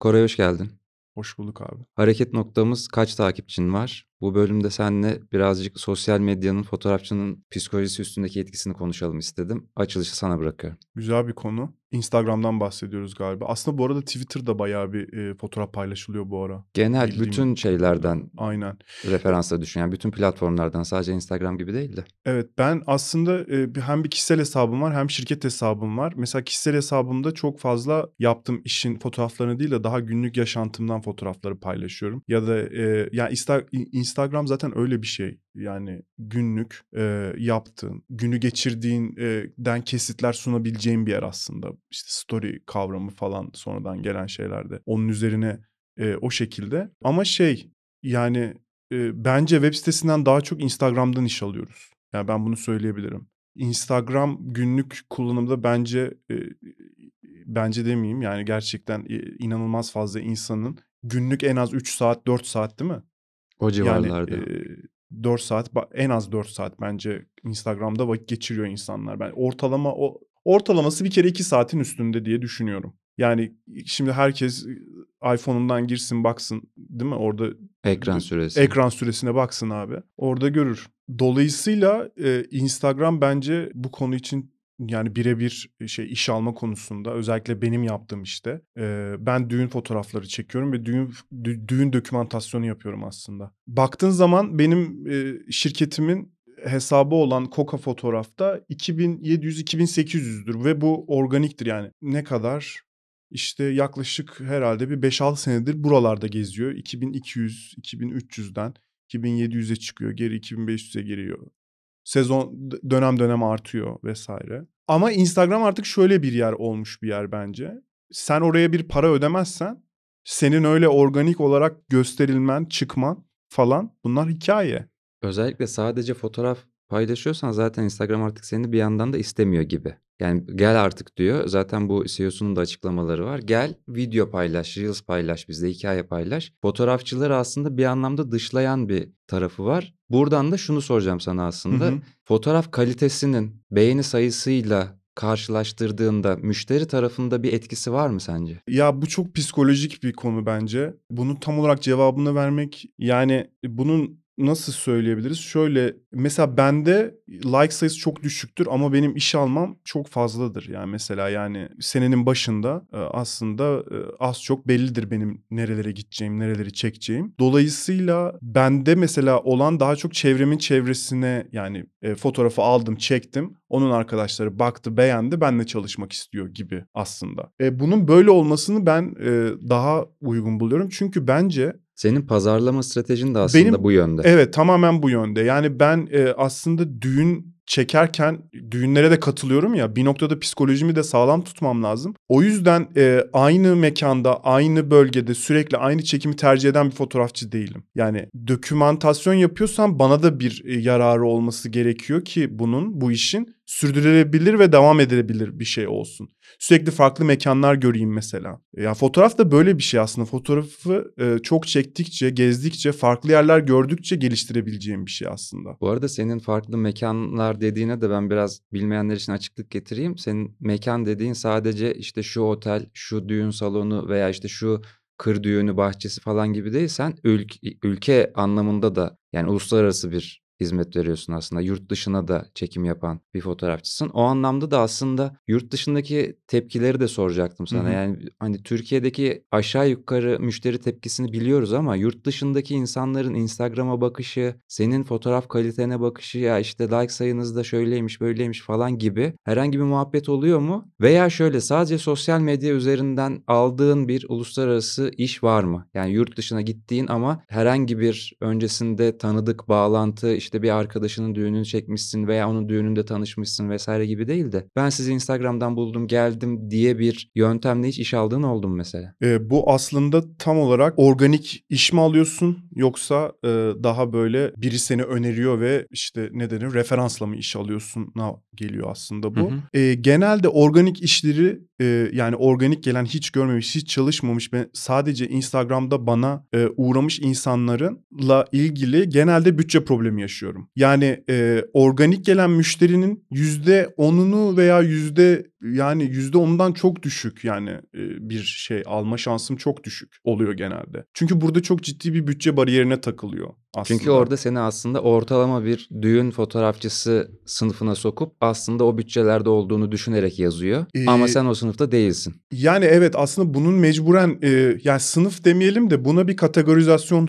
Koray hoş geldin. Hoş bulduk abi. Hareket noktamız kaç takipçin var? Bu bölümde seninle birazcık sosyal medyanın fotoğrafçının psikolojisi üstündeki etkisini konuşalım istedim. Açılışı sana bırakıyorum. Güzel bir konu. Instagram'dan bahsediyoruz galiba. Aslında bu arada Twitter'da bayağı bir e, fotoğraf paylaşılıyor bu ara. Genel Bildiğim bütün şeylerden Aynen. referansla düşün. Yani bütün platformlardan sadece Instagram gibi değil de. Evet ben aslında e, hem bir kişisel hesabım var hem şirket hesabım var. Mesela kişisel hesabımda çok fazla yaptığım işin fotoğraflarını değil de daha günlük yaşantımdan fotoğrafları paylaşıyorum. Ya da e, yani Insta- Instagram zaten öyle bir şey. Yani günlük e, yaptığın, günü geçirdiğin e, den kesitler sunabileceğin bir yer aslında. İşte story kavramı falan sonradan gelen şeylerde. Onun üzerine e, o şekilde. Ama şey yani e, bence web sitesinden daha çok Instagram'dan iş alıyoruz. Yani ben bunu söyleyebilirim. Instagram günlük kullanımda bence e, bence demeyeyim yani gerçekten inanılmaz fazla insanın günlük en az 3 saat 4 saat değil mi? O Yani civarlarda. e, 4 saat en az 4 saat bence Instagram'da vakit geçiriyor insanlar. Ben ortalama o ortalaması bir kere 2 saatin üstünde diye düşünüyorum. Yani şimdi herkes iPhone'undan girsin baksın değil mi? Orada Ekran süresi. ekran süresine baksın abi. Orada görür. Dolayısıyla e, Instagram bence bu konu için yani birebir şey iş alma konusunda özellikle benim yaptığım işte e, ben düğün fotoğrafları çekiyorum ve düğün dü- düğün dokümantasyonu yapıyorum aslında. Baktığın zaman benim e, şirketimin hesabı olan Koka fotoğrafta 2700-2800'dür ve bu organiktir yani. Ne kadar? İşte yaklaşık herhalde bir 5-6 senedir buralarda geziyor. 2200, 2300'den 2700'e çıkıyor, geri 2500'e geliyor. Sezon dönem dönem artıyor vesaire. Ama Instagram artık şöyle bir yer olmuş bir yer bence. Sen oraya bir para ödemezsen senin öyle organik olarak gösterilmen, çıkman falan bunlar hikaye. Özellikle sadece fotoğraf paylaşıyorsan zaten Instagram artık seni bir yandan da istemiyor gibi. Yani gel artık diyor. Zaten bu CEO'sunun da açıklamaları var. Gel video paylaş, Reels paylaş, bizde hikaye paylaş. Fotoğrafçıları aslında bir anlamda dışlayan bir tarafı var. Buradan da şunu soracağım sana aslında. Hı hı. Fotoğraf kalitesinin beğeni sayısıyla karşılaştırdığında müşteri tarafında bir etkisi var mı sence? Ya bu çok psikolojik bir konu bence. Bunun tam olarak cevabını vermek yani bunun nasıl söyleyebiliriz? Şöyle mesela bende like sayısı çok düşüktür ama benim iş almam çok fazladır. Yani mesela yani senenin başında e, aslında e, az çok bellidir benim nerelere gideceğim, nereleri çekeceğim. Dolayısıyla bende mesela olan daha çok çevremin çevresine yani e, fotoğrafı aldım, çektim. Onun arkadaşları baktı, beğendi, benle çalışmak istiyor gibi aslında. Bunun böyle olmasını ben daha uygun buluyorum. Çünkü bence Senin pazarlama stratejin de aslında Benim- bu yönde. Evet tamamen bu yönde. Yani ben e, aslında düğün çekerken düğünlere de katılıyorum ya bir noktada psikolojimi de sağlam tutmam lazım. O yüzden e, aynı mekanda, aynı bölgede sürekli aynı çekimi tercih eden bir fotoğrafçı değilim. Yani dokümantasyon yapıyorsam bana da bir e, yararı olması gerekiyor ki bunun, bu işin sürdürülebilir ve devam edilebilir bir şey olsun. Sürekli farklı mekanlar göreyim mesela. Ya fotoğraf da böyle bir şey aslında. Fotoğrafı e, çok çektikçe, gezdikçe, farklı yerler gördükçe geliştirebileceğim bir şey aslında. Bu arada senin farklı mekanlar dediğine de ben biraz bilmeyenler için açıklık getireyim. Senin mekan dediğin sadece işte şu otel, şu düğün salonu veya işte şu kır düğünü bahçesi falan gibi değil. Sen ülke, ülke anlamında da yani uluslararası bir hizmet veriyorsun aslında. Yurt dışına da çekim yapan bir fotoğrafçısın. O anlamda da aslında yurt dışındaki tepkileri de soracaktım sana. Hı hı. Yani hani Türkiye'deki aşağı yukarı müşteri tepkisini biliyoruz ama yurt dışındaki insanların Instagram'a bakışı, senin fotoğraf kalitene bakışı ya işte like sayınız da şöyleymiş böyleymiş falan gibi herhangi bir muhabbet oluyor mu? Veya şöyle sadece sosyal medya üzerinden aldığın bir uluslararası iş var mı? Yani yurt dışına gittiğin ama herhangi bir öncesinde tanıdık bağlantı işte bir arkadaşının düğününü çekmişsin veya onun düğününde tanışmışsın vesaire gibi değil de ben sizi Instagram'dan buldum geldim diye bir yöntemle hiç iş aldığın oldu mu mesela? E, bu aslında tam olarak organik iş mi alıyorsun yoksa e, daha böyle biri seni öneriyor ve işte ne denir referansla mı iş alıyorsun'a geliyor aslında Hı bu. hı. E, genelde organik işleri e, yani organik gelen hiç görmemiş, hiç çalışmamış ve sadece Instagram'da bana e, uğramış insanlarla ilgili genelde bütçe problemi yaşıyorum. Yani e, organik gelen müşterinin yüzde onunu veya yüzde yani yüzde onundan çok düşük yani e, bir şey alma şansım çok düşük oluyor genelde. Çünkü burada çok ciddi bir bütçe bariyerine takılıyor aslında. Çünkü orada seni aslında ortalama bir düğün fotoğrafçısı sınıfına sokup aslında o bütçelerde olduğunu düşünerek yazıyor. Ee, Ama sen o sınıfta değilsin. Yani evet aslında bunun mecburen e, yani sınıf demeyelim de buna bir kategorizasyon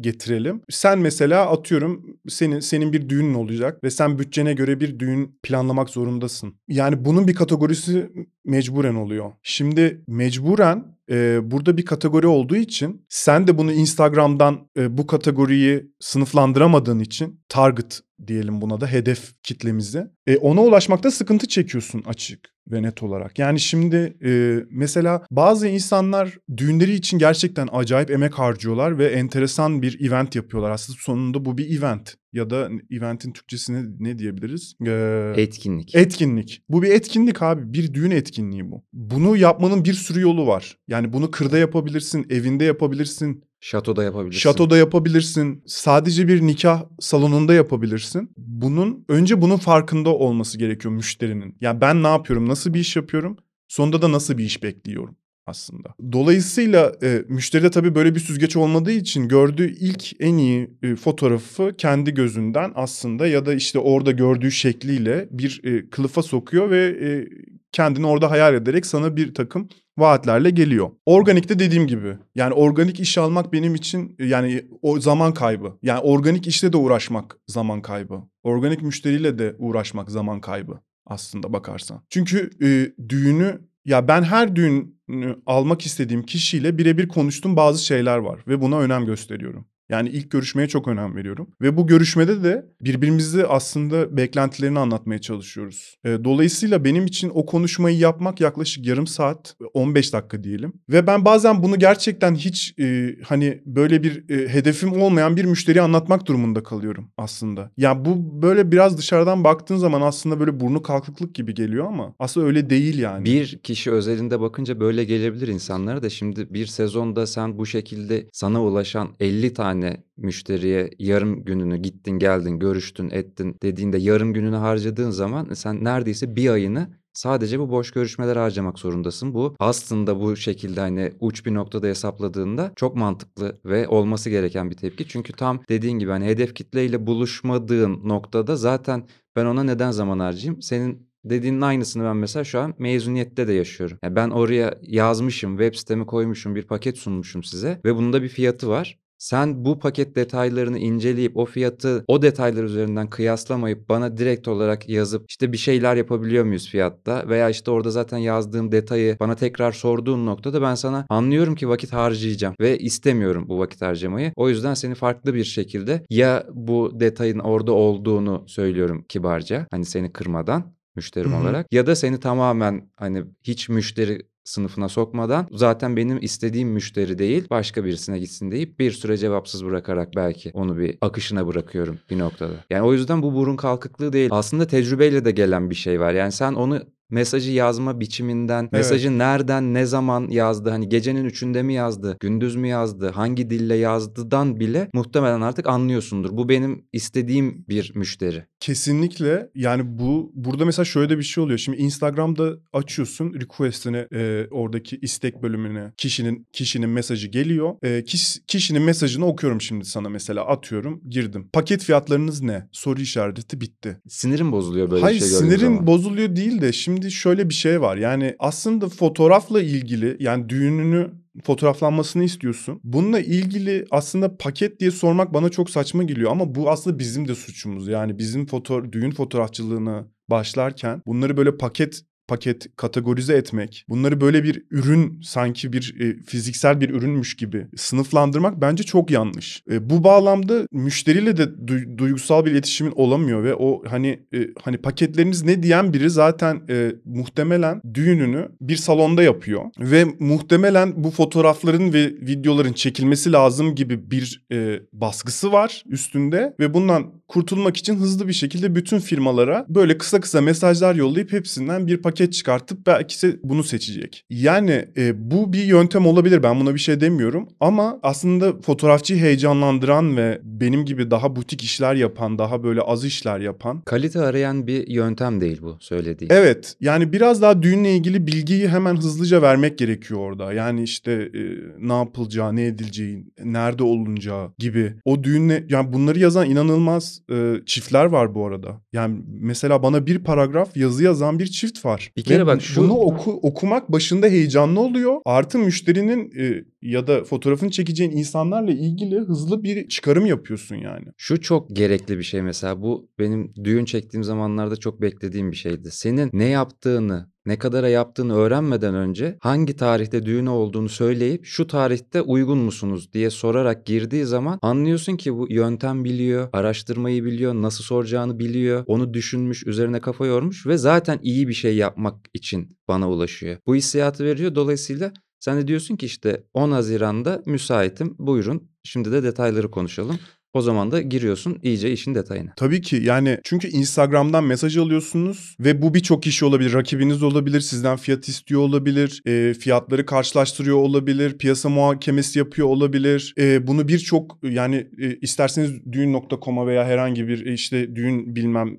getirelim. Sen mesela atıyorum senin senin bir düğünün olacak ve sen bütçene göre bir düğün planlamak zorundasın. Yani bunun bir kategorisi mecburen oluyor. Şimdi mecburen e, burada bir kategori olduğu için sen de bunu Instagram'dan e, bu kategoriyi sınıflandıramadığın için target diyelim buna da hedef kitlemizi. E, ona ulaşmakta sıkıntı çekiyorsun açık ve net olarak. Yani şimdi e, mesela bazı insanlar düğünleri için gerçekten acayip emek harcıyorlar ve enteresan bir event yapıyorlar. Aslında sonunda bu bir event ya da eventin Türkçesine ne diyebiliriz? Ee, Etkinlik. Etkinlik. Bu bir etkinlik abi. Bir düğün etkinliği bu. Bunu yapmanın bir sürü yolu var. Yani bunu kırda yapabilirsin, evinde yapabilirsin, Şatoda yapabilirsin. şatoda yapabilirsin, sadece bir nikah salonunda yapabilirsin. Bunun önce bunun farkında olması gerekiyor müşterinin. Yani ben ne yapıyorum, nasıl bir iş yapıyorum, sonunda da nasıl bir iş bekliyorum aslında. Dolayısıyla e, müşteride tabii böyle bir süzgeç olmadığı için gördüğü ilk en iyi e, fotoğrafı kendi gözünden aslında ya da işte orada gördüğü şekliyle bir e, kılıfa sokuyor ve e, kendini orada hayal ederek sana bir takım vaatlerle geliyor. Organikte dediğim gibi yani organik iş almak benim için e, yani o zaman kaybı. Yani organik işle de uğraşmak zaman kaybı. Organik müşteriyle de uğraşmak zaman kaybı aslında bakarsan. Çünkü e, düğünü ya ben her düğünü almak istediğim kişiyle birebir konuştuğum bazı şeyler var ve buna önem gösteriyorum. Yani ilk görüşmeye çok önem veriyorum. Ve bu görüşmede de birbirimizi aslında beklentilerini anlatmaya çalışıyoruz. Dolayısıyla benim için o konuşmayı yapmak yaklaşık yarım saat, 15 dakika diyelim. Ve ben bazen bunu gerçekten hiç e, hani böyle bir e, hedefim olmayan bir müşteriye anlatmak durumunda kalıyorum aslında. Ya bu böyle biraz dışarıdan baktığın zaman aslında böyle burnu kalkıklık gibi geliyor ama aslında öyle değil yani. Bir kişi özelinde bakınca böyle gelebilir insanlara da şimdi bir sezonda sen bu şekilde sana ulaşan 50 tane müşteriye yarım gününü gittin geldin görüştün ettin dediğinde yarım gününü harcadığın zaman sen neredeyse bir ayını sadece bu boş görüşmeler harcamak zorundasın. Bu aslında bu şekilde hani uç bir noktada hesapladığında çok mantıklı ve olması gereken bir tepki. Çünkü tam dediğin gibi hani hedef kitleyle buluşmadığın noktada zaten ben ona neden zaman harcayayım? Senin dediğinin aynısını ben mesela şu an mezuniyette de yaşıyorum. Yani ben oraya yazmışım, web sitemi koymuşum, bir paket sunmuşum size ve bunun bir fiyatı var. Sen bu paket detaylarını inceleyip o fiyatı o detaylar üzerinden kıyaslamayıp bana direkt olarak yazıp işte bir şeyler yapabiliyor muyuz fiyatta veya işte orada zaten yazdığım detayı bana tekrar sorduğun noktada ben sana anlıyorum ki vakit harcayacağım ve istemiyorum bu vakit harcamayı. O yüzden seni farklı bir şekilde ya bu detayın orada olduğunu söylüyorum kibarca hani seni kırmadan müşterim Hı hı. olarak ya da seni tamamen hani hiç müşteri sınıfına sokmadan zaten benim istediğim müşteri değil başka birisine gitsin deyip bir süre cevapsız bırakarak belki onu bir akışına bırakıyorum bir noktada. Yani o yüzden bu burun kalkıklığı değil. Aslında tecrübeyle de gelen bir şey var. Yani sen onu mesajı yazma biçiminden, mesajı nereden, ne zaman yazdı, hani gecenin üçünde mi yazdı, gündüz mü yazdı, hangi dille yazdıdan bile muhtemelen artık anlıyorsundur. Bu benim istediğim bir müşteri. Kesinlikle yani bu burada mesela şöyle de bir şey oluyor. Şimdi Instagram'da açıyorsun request'ini e, oradaki istek bölümüne kişinin kişinin mesajı geliyor. E, kis- kişinin mesajını okuyorum şimdi sana mesela atıyorum girdim. Paket fiyatlarınız ne? Soru işareti bitti. Sinirim bozuluyor böyle Hayır bir şey gördüğüm sinirin zaman. bozuluyor değil de şimdi şöyle bir şey var. Yani aslında fotoğrafla ilgili yani düğününü fotoğraflanmasını istiyorsun. Bununla ilgili aslında paket diye sormak bana çok saçma geliyor ama bu aslında bizim de suçumuz. Yani bizim foto düğün fotoğrafçılığına başlarken bunları böyle paket paket kategorize etmek, bunları böyle bir ürün sanki bir e, fiziksel bir ürünmüş gibi sınıflandırmak bence çok yanlış. E, bu bağlamda müşteriyle de du- duygusal bir iletişimin olamıyor ve o hani e, hani paketleriniz ne diyen biri zaten e, muhtemelen düğününü bir salonda yapıyor ve muhtemelen bu fotoğrafların ve videoların çekilmesi lazım gibi bir e, baskısı var üstünde ve bundan kurtulmak için hızlı bir şekilde bütün firmalara böyle kısa kısa mesajlar yollayıp hepsinden bir paket çıkartıp belki bunu seçecek. Yani e, bu bir yöntem olabilir ben buna bir şey demiyorum ama aslında fotoğrafçıyı heyecanlandıran ve benim gibi daha butik işler yapan, daha böyle az işler yapan Kalite arayan bir yöntem değil bu söylediğin. Evet yani biraz daha düğünle ilgili bilgiyi hemen hızlıca vermek gerekiyor orada. Yani işte e, ne yapılacağı, ne edileceği, nerede olunacağı gibi. O düğünle yani bunları yazan inanılmaz e, çiftler var bu arada. Yani mesela bana bir paragraf yazı yazan bir çift var. Bir kere Ve bak şu- Bunu oku, okumak başında heyecanlı oluyor. Artı müşterinin e, ya da fotoğrafını çekeceğin insanlarla ilgili hızlı bir çıkarım yapıyorsun yani. Şu çok gerekli bir şey mesela bu benim düğün çektiğim zamanlarda çok beklediğim bir şeydi. Senin ne yaptığını, ne kadara yaptığını öğrenmeden önce hangi tarihte düğünü olduğunu söyleyip şu tarihte uygun musunuz diye sorarak girdiği zaman anlıyorsun ki bu yöntem biliyor, araştırmayı biliyor, nasıl soracağını biliyor, onu düşünmüş, üzerine kafa yormuş ve zaten iyi bir şey yapmak için bana ulaşıyor. Bu hissiyatı veriyor dolayısıyla sen de diyorsun ki işte 10 Haziran'da müsaitim buyurun şimdi de detayları konuşalım. O zaman da giriyorsun iyice işin detayına. Tabii ki yani çünkü Instagram'dan mesaj alıyorsunuz ve bu birçok kişi olabilir. Rakibiniz olabilir, sizden fiyat istiyor olabilir, e, fiyatları karşılaştırıyor olabilir, piyasa muhakemesi yapıyor olabilir. E, bunu birçok yani e, isterseniz düğün.com'a veya herhangi bir e, işte düğün bilmem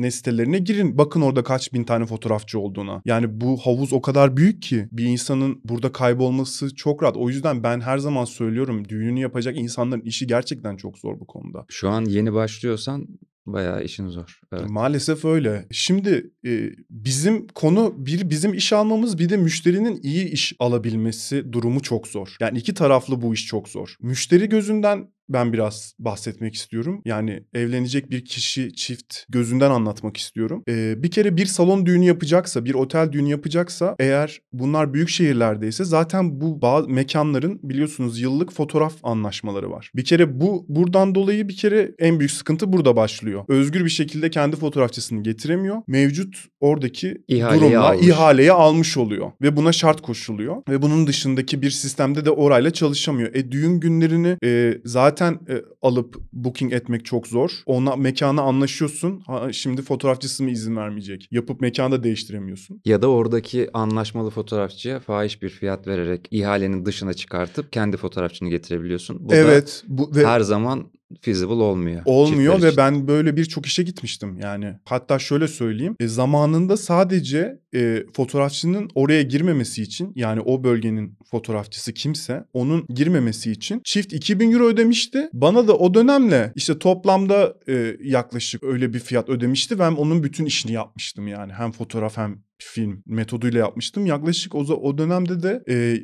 ne sitelerine girin. Bakın orada kaç bin tane fotoğrafçı olduğuna. Yani bu havuz o kadar büyük ki bir insanın burada kaybolması çok rahat. O yüzden ben her zaman söylüyorum düğününü yapacak insanların işi gerçekten çok zor bu konuda. Şu an yeni başlıyorsan bayağı işin zor. Evet. Maalesef öyle. Şimdi e, bizim konu bir bizim iş almamız bir de müşterinin iyi iş alabilmesi durumu çok zor. Yani iki taraflı bu iş çok zor. Müşteri gözünden ben biraz bahsetmek istiyorum. Yani evlenecek bir kişi çift gözünden anlatmak istiyorum. E, bir kere bir salon düğünü yapacaksa, bir otel düğünü yapacaksa eğer bunlar büyük şehirlerdeyse zaten bu bazı mekanların biliyorsunuz yıllık fotoğraf anlaşmaları var. Bir kere bu buradan dolayı bir kere en büyük sıkıntı burada başlıyor. Özgür bir şekilde kendi fotoğrafçısını getiremiyor. Mevcut oradaki İhaleyi durumla almış. ihaleyi almış oluyor ve buna şart koşuluyor ve bunun dışındaki bir sistemde de orayla çalışamıyor. E düğün günlerini e, zaten e, alıp booking etmek çok zor. Ona mekana anlaşıyorsun. Ha, şimdi fotoğrafçısı mı izin vermeyecek? Yapıp mekanı da değiştiremiyorsun. Ya da oradaki anlaşmalı fotoğrafçıya fahiş bir fiyat vererek ihalenin dışına çıkartıp kendi fotoğrafçını getirebiliyorsun. Bu evet, bu ve her zaman feasible olmuyor. Olmuyor ve için. ben böyle birçok işe gitmiştim yani. Hatta şöyle söyleyeyim. e, zamanında sadece e, fotoğrafçının oraya girmemesi için yani o bölgenin fotoğrafçısı kimse onun girmemesi için çift 2000 euro ödemişti. Bana da o dönemle işte toplamda e, yaklaşık öyle bir fiyat ödemişti. Ben onun bütün işini yapmıştım yani. Hem fotoğraf hem film metoduyla yapmıştım. Yaklaşık o, o dönemde de e,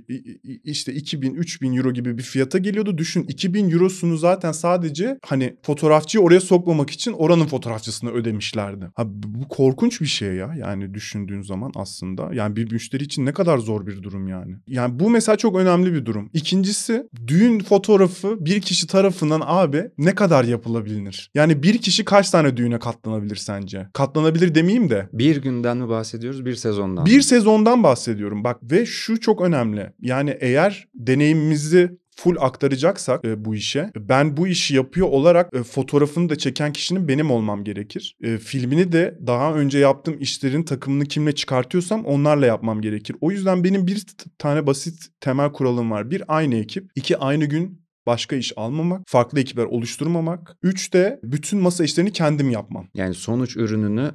işte 2000-3000 euro gibi bir fiyata geliyordu. Düşün 2000 eurosunu zaten sadece hani fotoğrafçıyı oraya sokmamak için oranın fotoğrafçısına ödemişlerdi. Ha, bu korkunç bir şey ya yani düşündüğün zaman aslında. Yani bir müşteri için ne kadar zor bir durum yani. Yani bu mesela çok önemli bir durum. İkincisi düğün fotoğrafı bir kişi tarafından abi ne kadar yapılabilir? Yani bir kişi kaç tane düğüne katlanabilir sence? Katlanabilir demeyeyim de Bir günden mi bahsediyoruz, bir sezondan bir sezondan bahsediyorum bak ve şu çok önemli. Yani eğer deneyimimizi full aktaracaksak e, bu işe ben bu işi yapıyor olarak e, fotoğrafını da çeken kişinin benim olmam gerekir. E, filmini de daha önce yaptığım işlerin takımını kimle çıkartıyorsam onlarla yapmam gerekir. O yüzden benim bir tane basit temel kuralım var. Bir aynı ekip, iki aynı gün başka iş almamak, farklı ekipler oluşturmamak. Üç de bütün masa işlerini kendim yapmam. Yani sonuç ürününü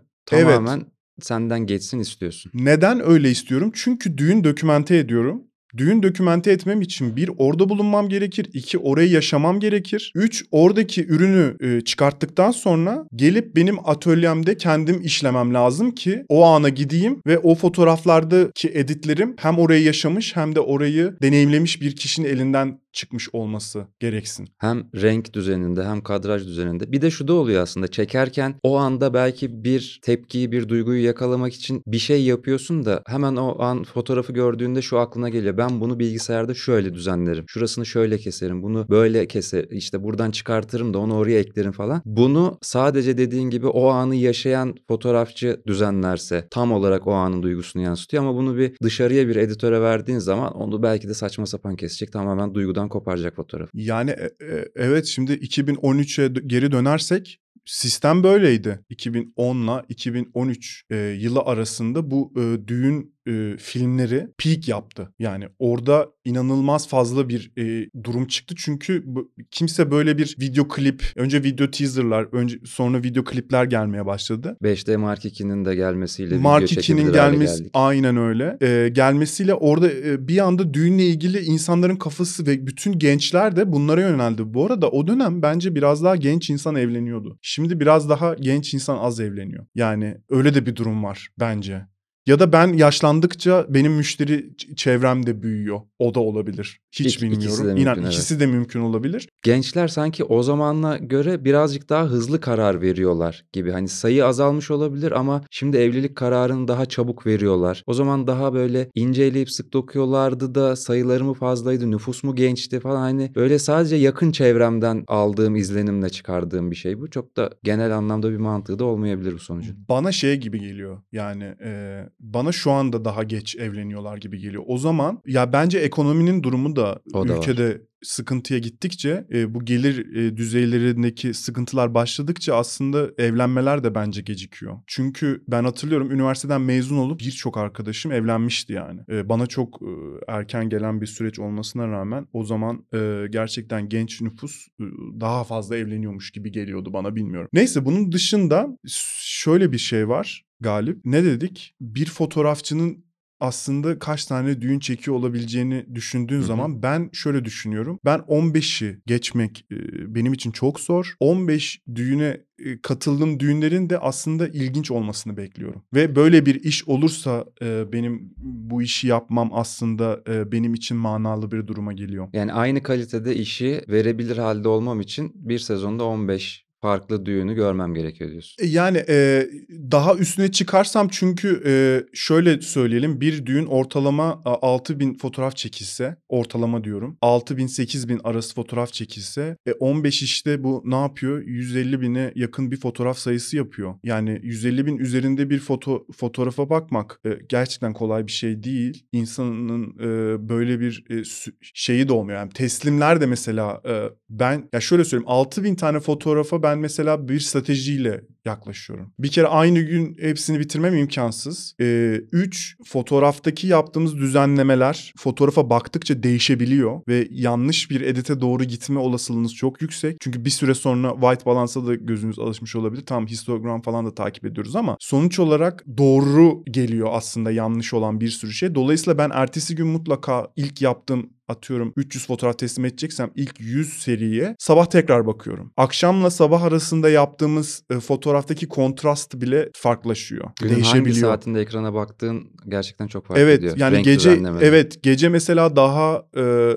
Evet. Senden geçsin istiyorsun. Neden öyle istiyorum? Çünkü düğün dokümente ediyorum. Düğün dokümente etmem için bir orada bulunmam gerekir. iki orayı yaşamam gerekir. Üç oradaki ürünü e, çıkarttıktan sonra gelip benim atölyemde kendim işlemem lazım ki o ana gideyim ve o fotoğraflardaki editlerim hem orayı yaşamış hem de orayı deneyimlemiş bir kişinin elinden çıkmış olması gereksin. Hem renk düzeninde hem kadraj düzeninde. Bir de şu da oluyor aslında çekerken o anda belki bir tepkiyi, bir duyguyu yakalamak için bir şey yapıyorsun da hemen o an fotoğrafı gördüğünde şu aklına geliyor. Ben bunu bilgisayarda şöyle düzenlerim. Şurasını şöyle keserim. Bunu böyle keser. işte buradan çıkartırım da onu oraya eklerim falan. Bunu sadece dediğin gibi o anı yaşayan fotoğrafçı düzenlerse tam olarak o anın duygusunu yansıtıyor ama bunu bir dışarıya bir editöre verdiğin zaman onu belki de saçma sapan kesecek. Tamamen duygudan koparacak fotoğraf. Yani e- e- evet şimdi 2013'e dö- geri dönersek sistem böyleydi. 2010 ile 2013 e, yılı arasında bu e, düğün e, filmleri peak yaptı. Yani orada inanılmaz fazla bir e, durum çıktı. Çünkü kimse böyle bir video klip, önce video teaserlar, önce sonra video klipler gelmeye başladı. 5D Mark II'nin de gelmesiyle Mark video 2'nin çekebilir hale gelmesi aynen öyle. Ee, gelmesiyle orada e, bir anda düğünle ilgili insanların kafası ve bütün gençler de bunlara yöneldi. Bu arada o dönem bence biraz daha genç insan evleniyordu. Şimdi biraz daha genç insan az evleniyor. Yani öyle de bir durum var bence. Ya da ben yaşlandıkça benim müşteri çevrem de büyüyor. O da olabilir. Hiç İk- ikisi de bilmiyorum. mümkün, İnan evet. ikisi de mümkün olabilir. Gençler sanki o zamanla göre birazcık daha hızlı karar veriyorlar gibi. Hani sayı azalmış olabilir ama şimdi evlilik kararını daha çabuk veriyorlar. O zaman daha böyle inceleyip sık dokuyorlardı da sayıları mı fazlaydı, nüfus mu gençti falan. Hani böyle sadece yakın çevremden aldığım izlenimle çıkardığım bir şey bu. Çok da genel anlamda bir mantığı da olmayabilir bu sonucun. Bana şey gibi geliyor. Yani e, bana şu anda daha geç evleniyorlar gibi geliyor. O zaman ya bence ekonominin durumu da O da var. ülkede sıkıntıya gittikçe e, bu gelir e, düzeylerindeki sıkıntılar başladıkça aslında evlenmeler de bence gecikiyor. Çünkü ben hatırlıyorum üniversiteden mezun olup birçok arkadaşım evlenmişti yani. E, bana çok e, erken gelen bir süreç olmasına rağmen o zaman e, gerçekten genç nüfus e, daha fazla evleniyormuş gibi geliyordu bana bilmiyorum. Neyse bunun dışında şöyle bir şey var Galip. Ne dedik? Bir fotoğrafçının aslında kaç tane düğün çekiyor olabileceğini düşündüğün Hı hı. zaman ben şöyle düşünüyorum. Ben 15'i geçmek e, benim için çok zor. 15 düğüne e, katıldığım düğünlerin de aslında ilginç olmasını bekliyorum. Ve böyle bir iş olursa e, benim bu işi yapmam aslında benim için manalı bir duruma geliyor. Yani aynı kalitede işi verebilir halde olmam için bir sezonda 15 farklı düğünü görmem gerekiyor diyorsun. E, Yani e, daha üstüne çıkarsam çünkü e, şöyle söyleyelim bir düğün ortalama a, 6000 fotoğraf çekilse ortalama diyorum 6000 8000 arası fotoğraf çekilse e, 15 işte bu ne yapıyor 150 bine yakın bir fotoğraf sayısı yapıyor. Yani 150 bin üzerinde bir foto fotoğrafa bakmak e, gerçekten kolay bir şey değil. İnsanın e, böyle bir e, şeyi de olmuyor. Yani teslimler de mesela e, ben ya şöyle söyleyeyim 6000 tane fotoğrafa ben mesela bir stratejiyle yaklaşıyorum. Bir kere aynı gün hepsini bitirmem imkansız. Ee, üç, fotoğraftaki yaptığımız düzenlemeler fotoğrafa baktıkça değişebiliyor ve yanlış bir edite doğru gitme olasılığınız çok yüksek. Çünkü bir süre sonra white balance'a da gözünüz alışmış olabilir. Tam histogram falan da takip ediyoruz ama sonuç olarak doğru geliyor aslında yanlış olan bir sürü şey. Dolayısıyla ben ertesi gün mutlaka ilk yaptığım atıyorum 300 fotoğraf teslim edeceksem ilk 100 seriye sabah tekrar bakıyorum. Akşamla sabah arasında yaptığımız e, fotoğraftaki kontrast bile farklılaşıyor. Günün hangi değişebiliyor. saatinde ekrana baktığın gerçekten çok fark Evet ediyor. yani Renk gece evet gece mesela daha e,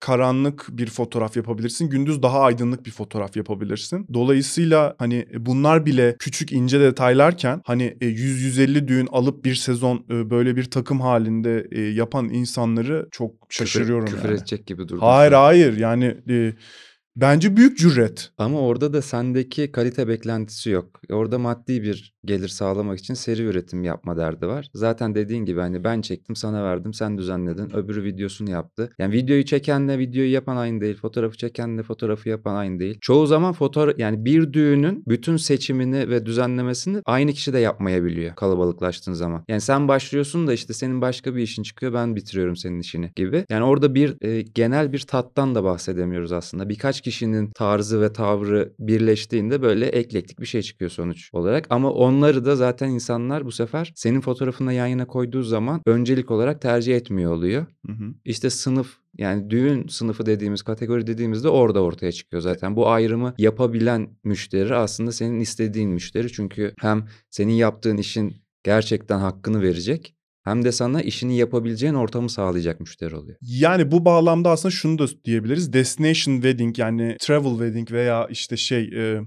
karanlık bir fotoğraf yapabilirsin. Gündüz daha aydınlık bir fotoğraf yapabilirsin. Dolayısıyla hani bunlar bile küçük ince detaylarken hani e, 100-150 düğün alıp bir sezon e, böyle bir takım halinde e, yapan insanları çok şaşırıyorum küfür, küfür yani. edecek gibi durdun. Hayır an. hayır yani e, bence büyük cüret. Ama orada da sendeki kalite beklentisi yok. Orada maddi bir gelir sağlamak için seri üretim yapma derdi var. Zaten dediğin gibi hani ben çektim sana verdim sen düzenledin öbürü videosunu yaptı. Yani videoyu çekenle videoyu yapan aynı değil. Fotoğrafı çekenle fotoğrafı yapan aynı değil. Çoğu zaman fotoğraf yani bir düğünün bütün seçimini ve düzenlemesini aynı kişi de yapmayabiliyor kalabalıklaştığın zaman. Yani sen başlıyorsun da işte senin başka bir işin çıkıyor ben bitiriyorum senin işini gibi. Yani orada bir e, genel bir tattan da bahsedemiyoruz aslında. Birkaç kişinin tarzı ve tavrı birleştiğinde böyle eklektik bir şey çıkıyor sonuç olarak. Ama onları da zaten insanlar bu sefer senin fotoğrafını yan yana koyduğu zaman öncelik olarak tercih etmiyor oluyor. Hı hı. İşte sınıf yani düğün sınıfı dediğimiz kategori dediğimizde orada ortaya çıkıyor zaten. Bu ayrımı yapabilen müşteri aslında senin istediğin müşteri. Çünkü hem senin yaptığın işin gerçekten hakkını verecek hem de sana işini yapabileceğin ortamı sağlayacak müşteri oluyor. Yani bu bağlamda aslında şunu da diyebiliriz. Destination wedding yani travel wedding veya işte şey e, e,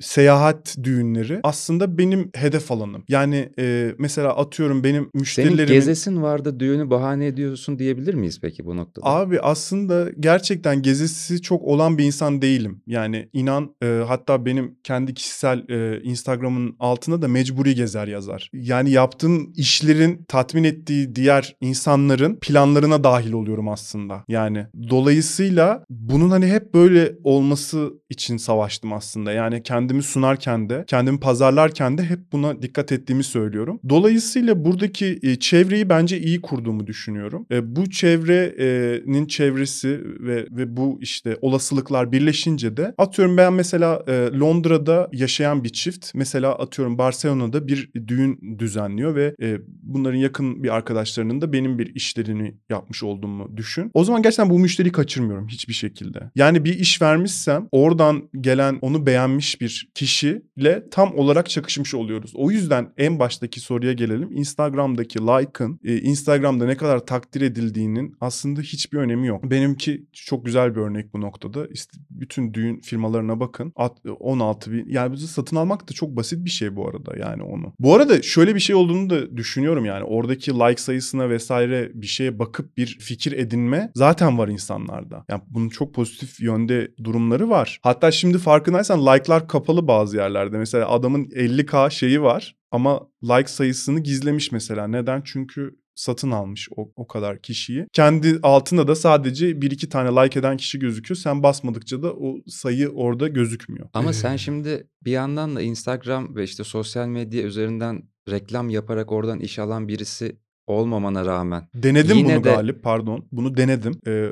seyahat düğünleri aslında benim hedef alanım. Yani e, mesela atıyorum benim Senin müşterilerimin... gezesin vardı düğünü bahane ediyorsun diyebilir miyiz peki bu noktada? Abi aslında gerçekten gezisi çok olan bir insan değilim. Yani inan e, hatta benim kendi kişisel e, Instagram'ın altına da mecburi gezer yazar. Yani yaptığım işlerin tatmin ettiği diğer insanların planlarına dahil oluyorum aslında. Yani dolayısıyla bunun hani hep böyle olması için savaştım aslında. Yani kendimi sunarken de, kendimi pazarlarken de hep buna dikkat ettiğimi söylüyorum. Dolayısıyla buradaki e, çevreyi bence iyi kurduğumu düşünüyorum. E, bu çevrenin çevresi ve ve bu işte olasılıklar birleşince de atıyorum ben mesela e, Londra'da yaşayan bir çift mesela atıyorum Barcelona'da bir düğün düzenliyor ve bunların yakın bir arkadaşlarının da benim bir işlerini yapmış olduğumu düşün. O zaman gerçekten bu müşteriyi kaçırmıyorum hiçbir şekilde. Yani bir iş vermişsem oradan gelen onu beğenmiş bir kişiyle tam olarak çakışmış oluyoruz. O yüzden en baştaki soruya gelelim. Instagram'daki like'ın e, Instagram'da ne kadar takdir edildiğinin aslında hiçbir önemi yok. Benimki çok güzel bir örnek bu noktada. İşte bütün düğün firmalarına bakın. At- 16 bin. Yani bizi satın almak da çok basit bir şey bu arada yani onu. Bu arada şöyle bir şey olduğunu da düşünüyorum yani. Oradaki like sayısına vesaire bir şeye bakıp bir fikir edinme zaten var insanlarda. Yani bunun çok pozitif yönde durumları var. Hatta şimdi farkındaysan like'lar kapalı bazı yerlerde. Mesela adamın 50k şeyi var ama like sayısını gizlemiş mesela. Neden? Çünkü satın almış o, o kadar kişiyi. Kendi altında da sadece bir iki tane like eden kişi gözüküyor. Sen basmadıkça da o sayı orada gözükmüyor. Ama sen Ee, şimdi bir yandan da Instagram ve işte sosyal medya üzerinden reklam yaparak oradan iş alan birisi olmamana rağmen Denedim Yine bunu de- Galip pardon. Bunu denedim. Ee,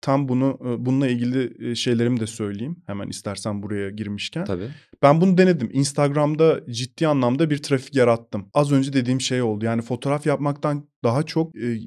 tam bunu bununla ilgili şeylerimi de söyleyeyim. Hemen istersen buraya girmişken. tabii Ben bunu denedim. Instagram'da ciddi anlamda bir trafik yarattım. Az önce dediğim şey oldu. Yani fotoğraf yapmaktan daha çok e,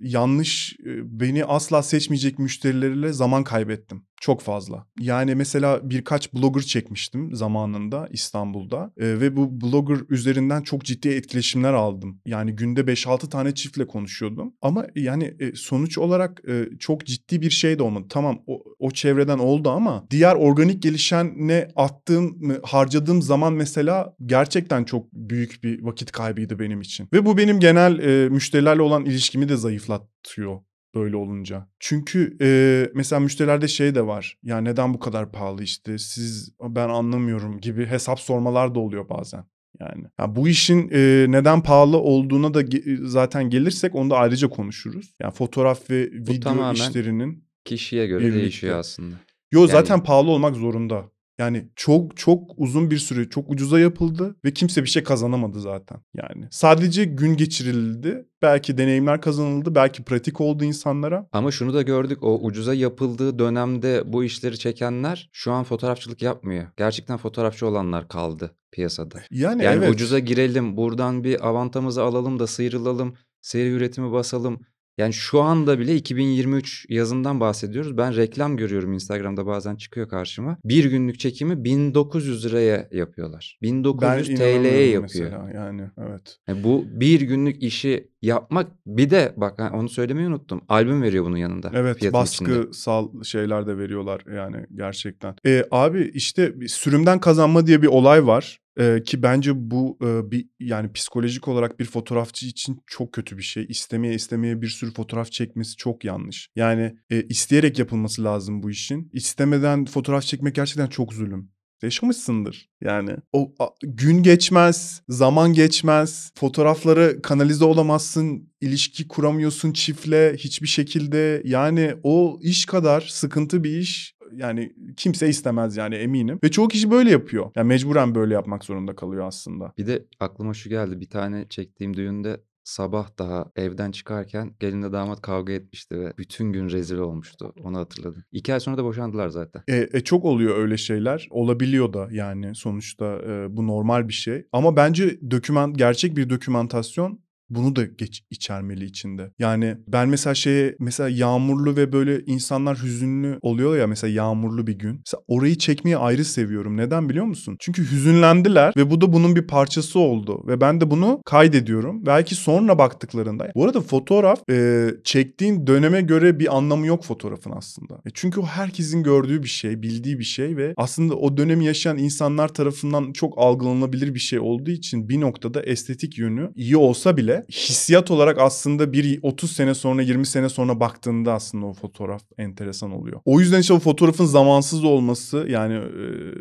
yanlış e, beni asla seçmeyecek müşterileriyle zaman kaybettim. Çok fazla. Yani mesela birkaç blogger çekmiştim zamanında İstanbul'da E, ve bu blogger üzerinden çok ciddi etkileşimler aldım. Yani günde 5-6 tane çiftle konuşuyordum. Ama yani e, sonuç olarak e, çok ciddi bir şey de olmadı. Tamam o, o çevreden oldu ama diğer organik gelişene attığım, harcadığım zaman mesela gerçekten çok büyük bir vakit kaybıydı benim için. Ve bu benim genel e, müşterilerle olan ilişkimi de zayıflatıyor böyle olunca. Çünkü e, mesela müşterilerde şey de var. Ya neden bu kadar pahalı işte siz ben anlamıyorum gibi hesap sormalar da oluyor bazen. Yani ya bu işin e, neden pahalı olduğuna da ge- zaten gelirsek onu da ayrıca konuşuruz. Yani fotoğraf ve video tamamen işlerinin kişiye göre Birlikte. değişiyor aslında. Yo Yani- zaten pahalı olmak zorunda. Yani çok çok uzun bir süre çok ucuza yapıldı ve kimse bir şey kazanamadı zaten. Yani sadece gün geçirildi. Belki deneyimler kazanıldı, belki pratik oldu insanlara. Ama şunu da gördük o ucuza yapıldığı dönemde bu işleri çekenler şu an fotoğrafçılık yapmıyor. Gerçekten fotoğrafçı olanlar kaldı piyasada. Yani, Yani evet. ucuza girelim, buradan bir avantamızı alalım da sıyrılalım, seri üretimi basalım. Yani şu anda bile 2023 yazından bahsediyoruz. Ben reklam görüyorum Instagram'da bazen çıkıyor karşıma. Bir günlük çekimi 1900 liraya yapıyorlar. 1900 TL'ye yapıyor. Mesela. Yani evet. Yani bu bir günlük işi yapmak bir de bak onu söylemeyi unuttum. Albüm veriyor bunun yanında. Evet fiyatın içinde. baskısal şeyler de veriyorlar yani gerçekten. Ee, abi işte sürümden kazanma diye bir olay var. Ki bence bu e, bir yani psikolojik olarak bir fotoğrafçı için çok kötü bir şey. İstemeye istemeye bir sürü fotoğraf çekmesi çok yanlış. Yani e, isteyerek yapılması lazım bu işin. İstemeden fotoğraf çekmek gerçekten çok zulüm. Yaşamışsındır yani. O a- gün geçmez, zaman geçmez, fotoğrafları kanalize olamazsın, ilişki kuramıyorsun çiftle hiçbir şekilde. Yani o iş kadar sıkıntı bir iş yani kimse istemez yani eminim. Ve çoğu kişi böyle yapıyor. Yani mecburen böyle yapmak zorunda kalıyor aslında. Bir de aklıma şu geldi. Bir tane çektiğim düğünde sabah daha evden çıkarken gelinle damat kavga etmişti ve bütün gün rezil olmuştu. Onu hatırladım. 2 ay sonra da boşandılar zaten. E, e, çok oluyor öyle şeyler. Olabiliyor da yani sonuçta e, bu normal bir şey. Ama bence doküman gerçek bir dokümantasyon bunu da geç içermeli içinde. Yani ben mesela şeye mesela yağmurlu ve böyle insanlar hüzünlü oluyor ya mesela yağmurlu bir gün. Mesela orayı çekmeyi ayrı seviyorum. Neden biliyor musun? Çünkü hüzünlendiler ve bu da bunun bir parçası oldu ve ben de bunu kaydediyorum. Belki sonra baktıklarında. Bu arada fotoğraf e, çektiğin döneme göre bir anlamı yok fotoğrafın aslında. E, çünkü o herkesin gördüğü bir şey, bildiği bir şey ve aslında o dönemi yaşayan insanlar tarafından çok algılanabilir bir şey olduğu için bir noktada estetik yönü iyi olsa bile hissiyat olarak aslında bir 30 sene sonra 20 sene sonra baktığında aslında o fotoğraf enteresan oluyor. O yüzden işte o fotoğrafın zamansız olması yani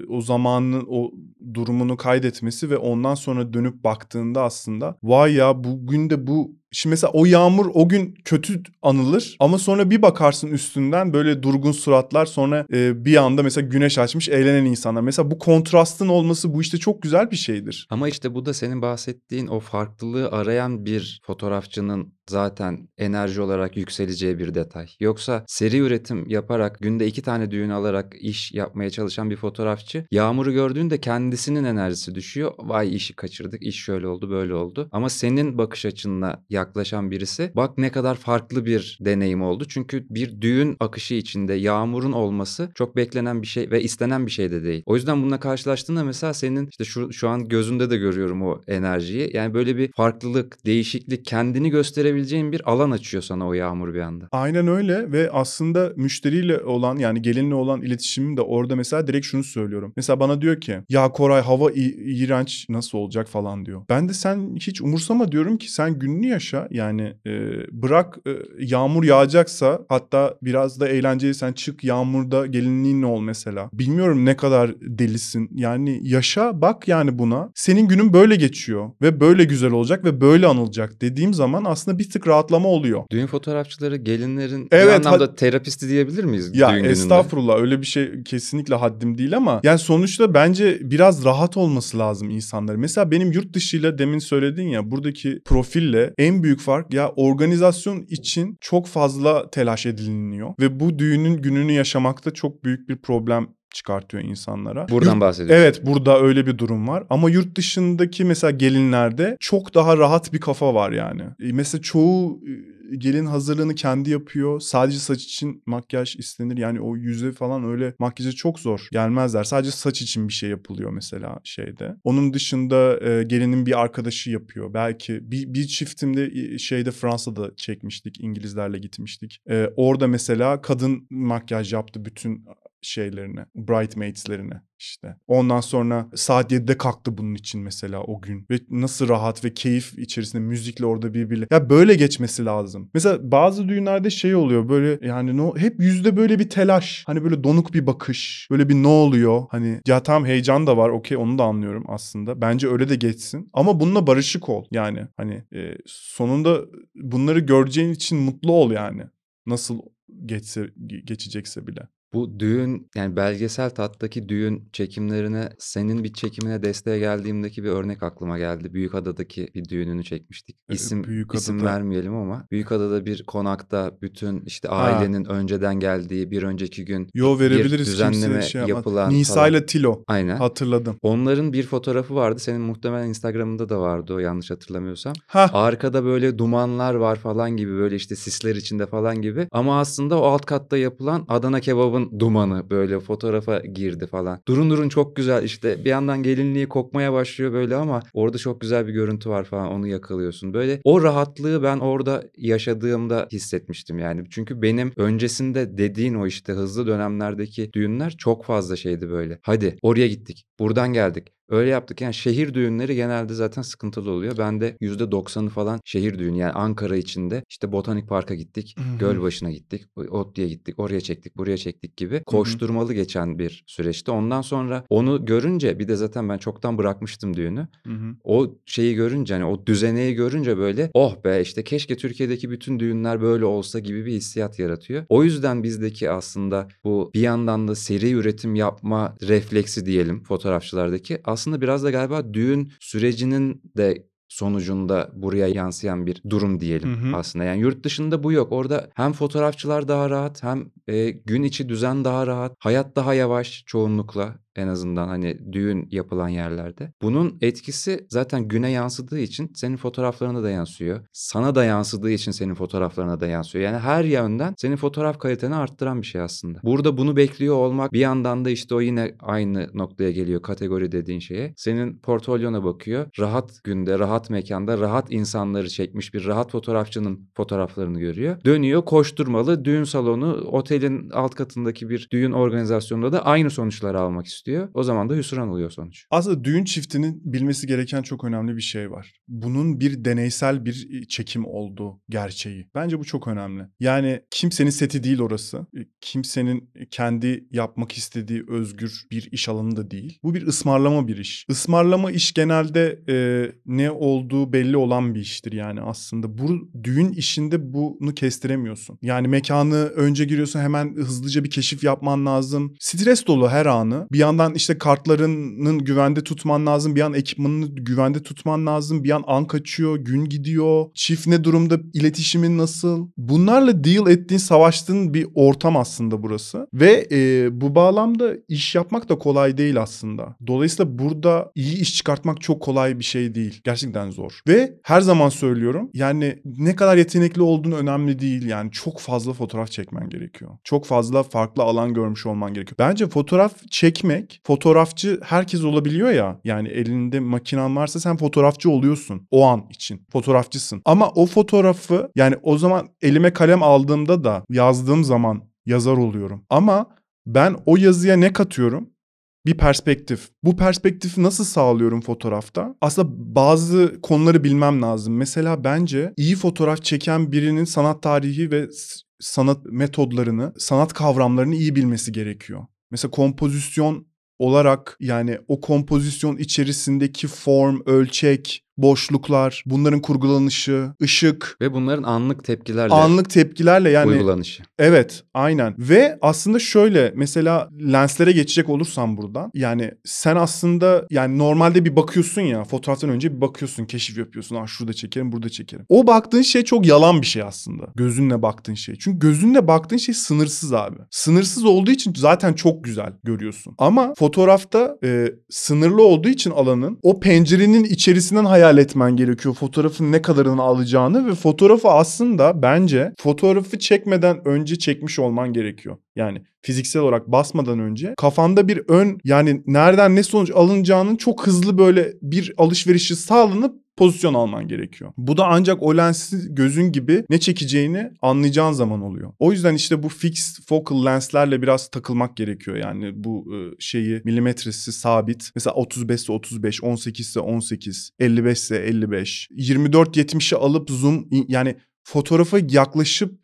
o zamanın o durumunu kaydetmesi ve ondan sonra dönüp baktığında aslında vay ya bugün de bu Şimdi mesela o yağmur o gün kötü anılır ama sonra bir bakarsın üstünden böyle durgun suratlar sonra e, bir anda mesela güneş açmış eğlenen insanlar. Mesela bu kontrastın olması bu işte çok güzel bir şeydir. Ama işte bu da senin bahsettiğin o farklılığı arayan bir fotoğrafçının zaten enerji olarak yükseleceği bir detay. Yoksa seri üretim yaparak günde iki tane düğün alarak iş yapmaya çalışan bir fotoğrafçı yağmuru gördüğünde kendisinin enerjisi düşüyor. Vay işi kaçırdık, iş şöyle oldu, böyle oldu. Ama senin bakış açınla yaklaşan birisi bak ne kadar farklı bir deneyim oldu. Çünkü bir düğün akışı içinde yağmurun olması çok beklenen bir şey ve istenen bir şey de değil. O yüzden bununla karşılaştığında mesela senin işte şu, şu an gözünde de görüyorum o enerjiyi. Yani böyle bir farklılık, değişiklik kendini gösterebileceğin bir alan açıyor sana o yağmur bir anda. Aynen öyle ve aslında müşteriyle olan yani gelinle olan iletişimim de orada mesela direkt şunu söylüyorum. Mesela bana diyor ki ya Koray hava iğrenç nasıl olacak falan diyor. Ben de sen hiç umursama diyorum ki sen gününü yaşa yani e, bırak e, yağmur yağacaksa hatta biraz da eğlenceliysen çık yağmurda gelinliğinle ol mesela. Bilmiyorum ne kadar delisin yani yaşa bak yani buna. Senin günün böyle geçiyor ve böyle güzel olacak ve böyle anılacak dediğim zaman aslında bir tık rahatlama oluyor. Düğün fotoğrafçıları gelinlerin Evet, bir anlamda terapisti diyebilir miyiz Ya düğün gününde? estağfurullah öyle bir şey kesinlikle haddim değil ama yani sonuçta bence biraz rahat olması lazım insanların. Mesela benim yurt dışıyla demin söyledin ya buradaki profille en büyük fark ya organizasyon için çok fazla telaş ediliniyor ve bu düğünün gününü yaşamakta çok büyük bir problem çıkartıyor insanlara. Buradan Yurt- bahsediyorsun. Evet burada öyle bir durum var ama yurt dışındaki mesela gelinlerde çok daha rahat bir kafa var yani. E, Mesela çoğu e, gelin hazırlığını kendi yapıyor. Sadece saç için makyaj istenir. Yani o yüze falan öyle makyaja çok zor gelmezler. Sadece saç için bir şey yapılıyor mesela şeyde. Onun dışında e, gelinin bir arkadaşı yapıyor. Belki bir, bir çiftimde e, şeyde Fransa'da çekmiştik. İngilizlerle gitmiştik. E, orada mesela kadın makyaj yaptı bütün şeylerine, bridesmaids'lerine işte. Ondan sonra saat 7'de kalktı bunun için mesela o gün. Ve nasıl rahat ve keyif içerisinde müzikle orada birbiriyle. Ya böyle geçmesi lazım. Mesela bazı düğünlerde şey oluyor böyle yani no, hep yüzde böyle bir telaş. Hani böyle donuk bir bakış. Böyle bir ne oluyor? Hani ya tamam heyecan da var okey onu da anlıyorum aslında. Bence öyle de geçsin. Ama bununla barışık ol. Yani hani e, sonunda bunları göreceğin için mutlu ol yani. Nasıl geçse geçecekse bile. Bu düğün yani belgesel tattaki düğün çekimlerine senin bir çekimine desteğe geldiğimdeki bir örnek aklıma geldi. Büyükada'daki bir düğününü çekmiştik. Ee, İsim Büyükada'da- isim vermeyelim ama Büyükada'da bir konakta bütün işte Ha. ailenin önceden geldiği bir önceki gün Yo bir verebiliriz düzenleme kimseye şey yapmaz. yapılan Nisa falan. ile Tilo. Aynen. Hatırladım. Onların bir fotoğrafı vardı. Senin muhtemelen Instagram'ında da vardı o yanlış hatırlamıyorsam. Ha Arkada böyle dumanlar var falan gibi böyle işte sisler içinde falan gibi. Ama aslında o alt katta yapılan Adana kebabın dumanı böyle fotoğrafa girdi falan. Durun durun çok güzel işte bir yandan gelinliği kokmaya başlıyor böyle ama orada çok güzel bir görüntü var falan onu yakalıyorsun. Böyle o rahatlığı ben orada yaşadığımda hissetmiştim yani. Çünkü benim öncesinde dediğin o işte hızlı dönemlerdeki düğünler çok fazla şeydi böyle. Hadi oraya gittik buradan geldik. Öyle yaptık. Yani şehir düğünleri genelde zaten sıkıntılı oluyor. Ben de %90'ı falan şehir düğünü. Yani Ankara içinde işte Botanik Park'a gittik. Hı hı. Gölbaşı'na gittik. Otlu'ya gittik. Oraya çektik. Buraya çektik gibi. Koşturmalı geçen bir süreçti. Ondan sonra onu görünce bir de zaten ben çoktan bırakmıştım düğünü. Hı hı. O şeyi görünce hani o düzeneyi görünce böyle oh be işte keşke Türkiye'deki bütün düğünler böyle olsa gibi bir hissiyat yaratıyor. O yüzden bizdeki aslında bu bir yandan da seri üretim yapma refleksi diyelim fotoğrafçılardaki aslında biraz da galiba düğün sürecinin de sonucunda buraya yansıyan bir durum diyelim Hı hı. aslında. Yani yurt dışında bu yok. Orada hem fotoğrafçılar daha rahat hem e, gün içi düzen daha rahat, hayat daha yavaş çoğunlukla en azından hani düğün yapılan yerlerde. Bunun etkisi zaten güne yansıdığı için senin fotoğraflarına da yansıyor. Sana da yansıdığı için senin fotoğraflarına da yansıyor. Yani her yönden senin fotoğraf kaliteni arttıran bir şey aslında. Burada bunu bekliyor olmak bir yandan da işte o yine aynı noktaya geliyor kategori dediğin şeye. Senin portfolyona bakıyor. Rahat günde, rahat mekanda, rahat insanları çekmiş bir rahat fotoğrafçının fotoğraflarını görüyor. Dönüyor koşturmalı düğün salonu, otelin alt katındaki bir düğün organizasyonunda da aynı sonuçları almak istiyor. O zaman da hüsran oluyor sonuç. Aslında düğün çiftinin bilmesi gereken çok önemli bir şey var. Bunun bir deneysel bir çekim olduğu gerçeği. Bence bu çok önemli. Yani kimsenin seti değil orası. Kimsenin kendi yapmak istediği özgür bir iş alanı da değil. Bu bir ısmarlama bir iş. Ismarlama iş genelde e, ne olduğu belli olan bir iştir yani aslında. Bu düğün işinde bunu kestiremiyorsun. Yani mekanı önce giriyorsun hemen hızlıca bir keşif yapman lazım. Stres dolu her anı. Bir yandan işte kartlarının güvende tutman lazım. Bir an ekipmanını güvende tutman lazım. Bir an an kaçıyor, gün gidiyor. Çift ne durumda, iletişimin nasıl? Bunlarla deal ettiğin, savaştığın bir ortam aslında burası. Ve e, bu bağlamda iş yapmak da kolay değil aslında. Dolayısıyla burada iyi iş çıkartmak çok kolay bir şey değil. Gerçekten zor. Ve her zaman söylüyorum yani ne kadar yetenekli olduğunu önemli değil. Yani çok fazla fotoğraf çekmen gerekiyor. Çok fazla farklı alan görmüş olman gerekiyor. Bence fotoğraf çekmek, fotoğrafçı herkes olabiliyor ya. Yani elinde makinan varsa sen fotoğrafçı oluyorsun o an için. Fotoğrafçısın. Ama o fotoğrafı yani o zaman elime kalem aldığımda da yazdığım zaman yazar oluyorum. Ama ben o yazıya ne katıyorum? bir perspektif. Bu perspektifi nasıl sağlıyorum fotoğrafta? Aslında bazı konuları bilmem lazım. Mesela bence iyi fotoğraf çeken birinin sanat tarihi ve sanat metodlarını, sanat kavramlarını iyi bilmesi gerekiyor. Mesela kompozisyon olarak yani o kompozisyon içerisindeki form, ölçek, boşluklar, bunların kurgulanışı, ışık ve bunların anlık tepkilerle anlık tepkilerle yani uygulanışı. Evet, aynen. Ve aslında şöyle mesela lenslere geçecek olursam buradan yani sen aslında yani normalde bir bakıyorsun ya fotoğraftan önce bir bakıyorsun, keşif yapıyorsun. Ah şurada çekerim, burada çekerim. O baktığın şey çok yalan bir şey aslında. Gözünle baktığın şey. Çünkü gözünle baktığın şey sınırsız abi. Sınırsız olduğu için zaten çok güzel görüyorsun. Ama fotoğrafta e, sınırlı olduğu için alanın o pencerenin içerisinden hayal etmen gerekiyor fotoğrafın ne kadarını alacağını ve fotoğrafı aslında bence fotoğrafı çekmeden önce çekmiş olman gerekiyor. Yani fiziksel olarak basmadan önce kafanda bir ön yani nereden ne sonuç alınacağının çok hızlı böyle bir alışverişi sağlanıp pozisyon alman gerekiyor. Bu da ancak o lensi gözün gibi ne çekeceğini anlayacağın zaman oluyor. O yüzden işte bu fixed focal lenslerle biraz takılmak gerekiyor. Yani bu şeyi milimetresi sabit. Mesela 35 ise 35, 18 ise 18, 55 ise 55. 24-70'i alıp zoom yani fotoğrafa yaklaşıp